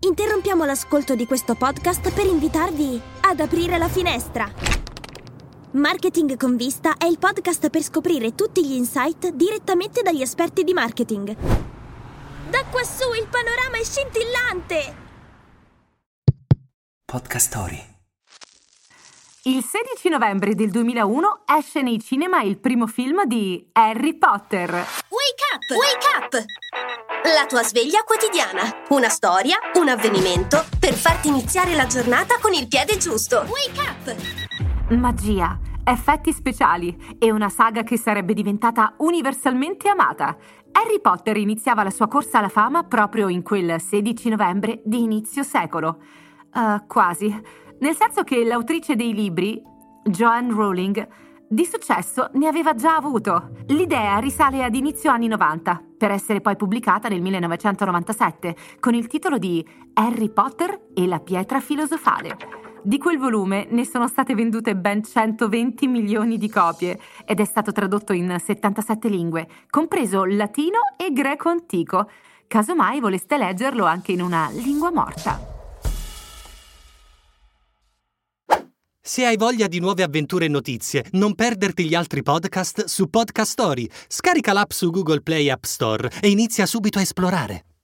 Interrompiamo l'ascolto di questo podcast per invitarvi ad aprire la finestra. Marketing con vista è il podcast per scoprire tutti gli insight direttamente dagli esperti di marketing. Da quassù il panorama è scintillante! Podcast Story. Il 16 novembre del 2001 esce nei cinema il primo film di Harry Potter. Wake up! Wake up! La tua sveglia quotidiana. Una storia, un avvenimento per farti iniziare la giornata con il piede giusto. Wake up! Magia, effetti speciali e una saga che sarebbe diventata universalmente amata. Harry Potter iniziava la sua corsa alla fama proprio in quel 16 novembre di inizio secolo. Uh, quasi. Nel senso che l'autrice dei libri, Joanne Rowling, di successo ne aveva già avuto. L'idea risale ad inizio anni 90, per essere poi pubblicata nel 1997, con il titolo di Harry Potter e la pietra filosofale. Di quel volume ne sono state vendute ben 120 milioni di copie ed è stato tradotto in 77 lingue, compreso latino e greco antico. Casomai voleste leggerlo anche in una lingua morta. Se hai voglia di nuove avventure e notizie, non perderti gli altri podcast su Podcast Story. Scarica l'app su Google Play App Store e inizia subito a esplorare.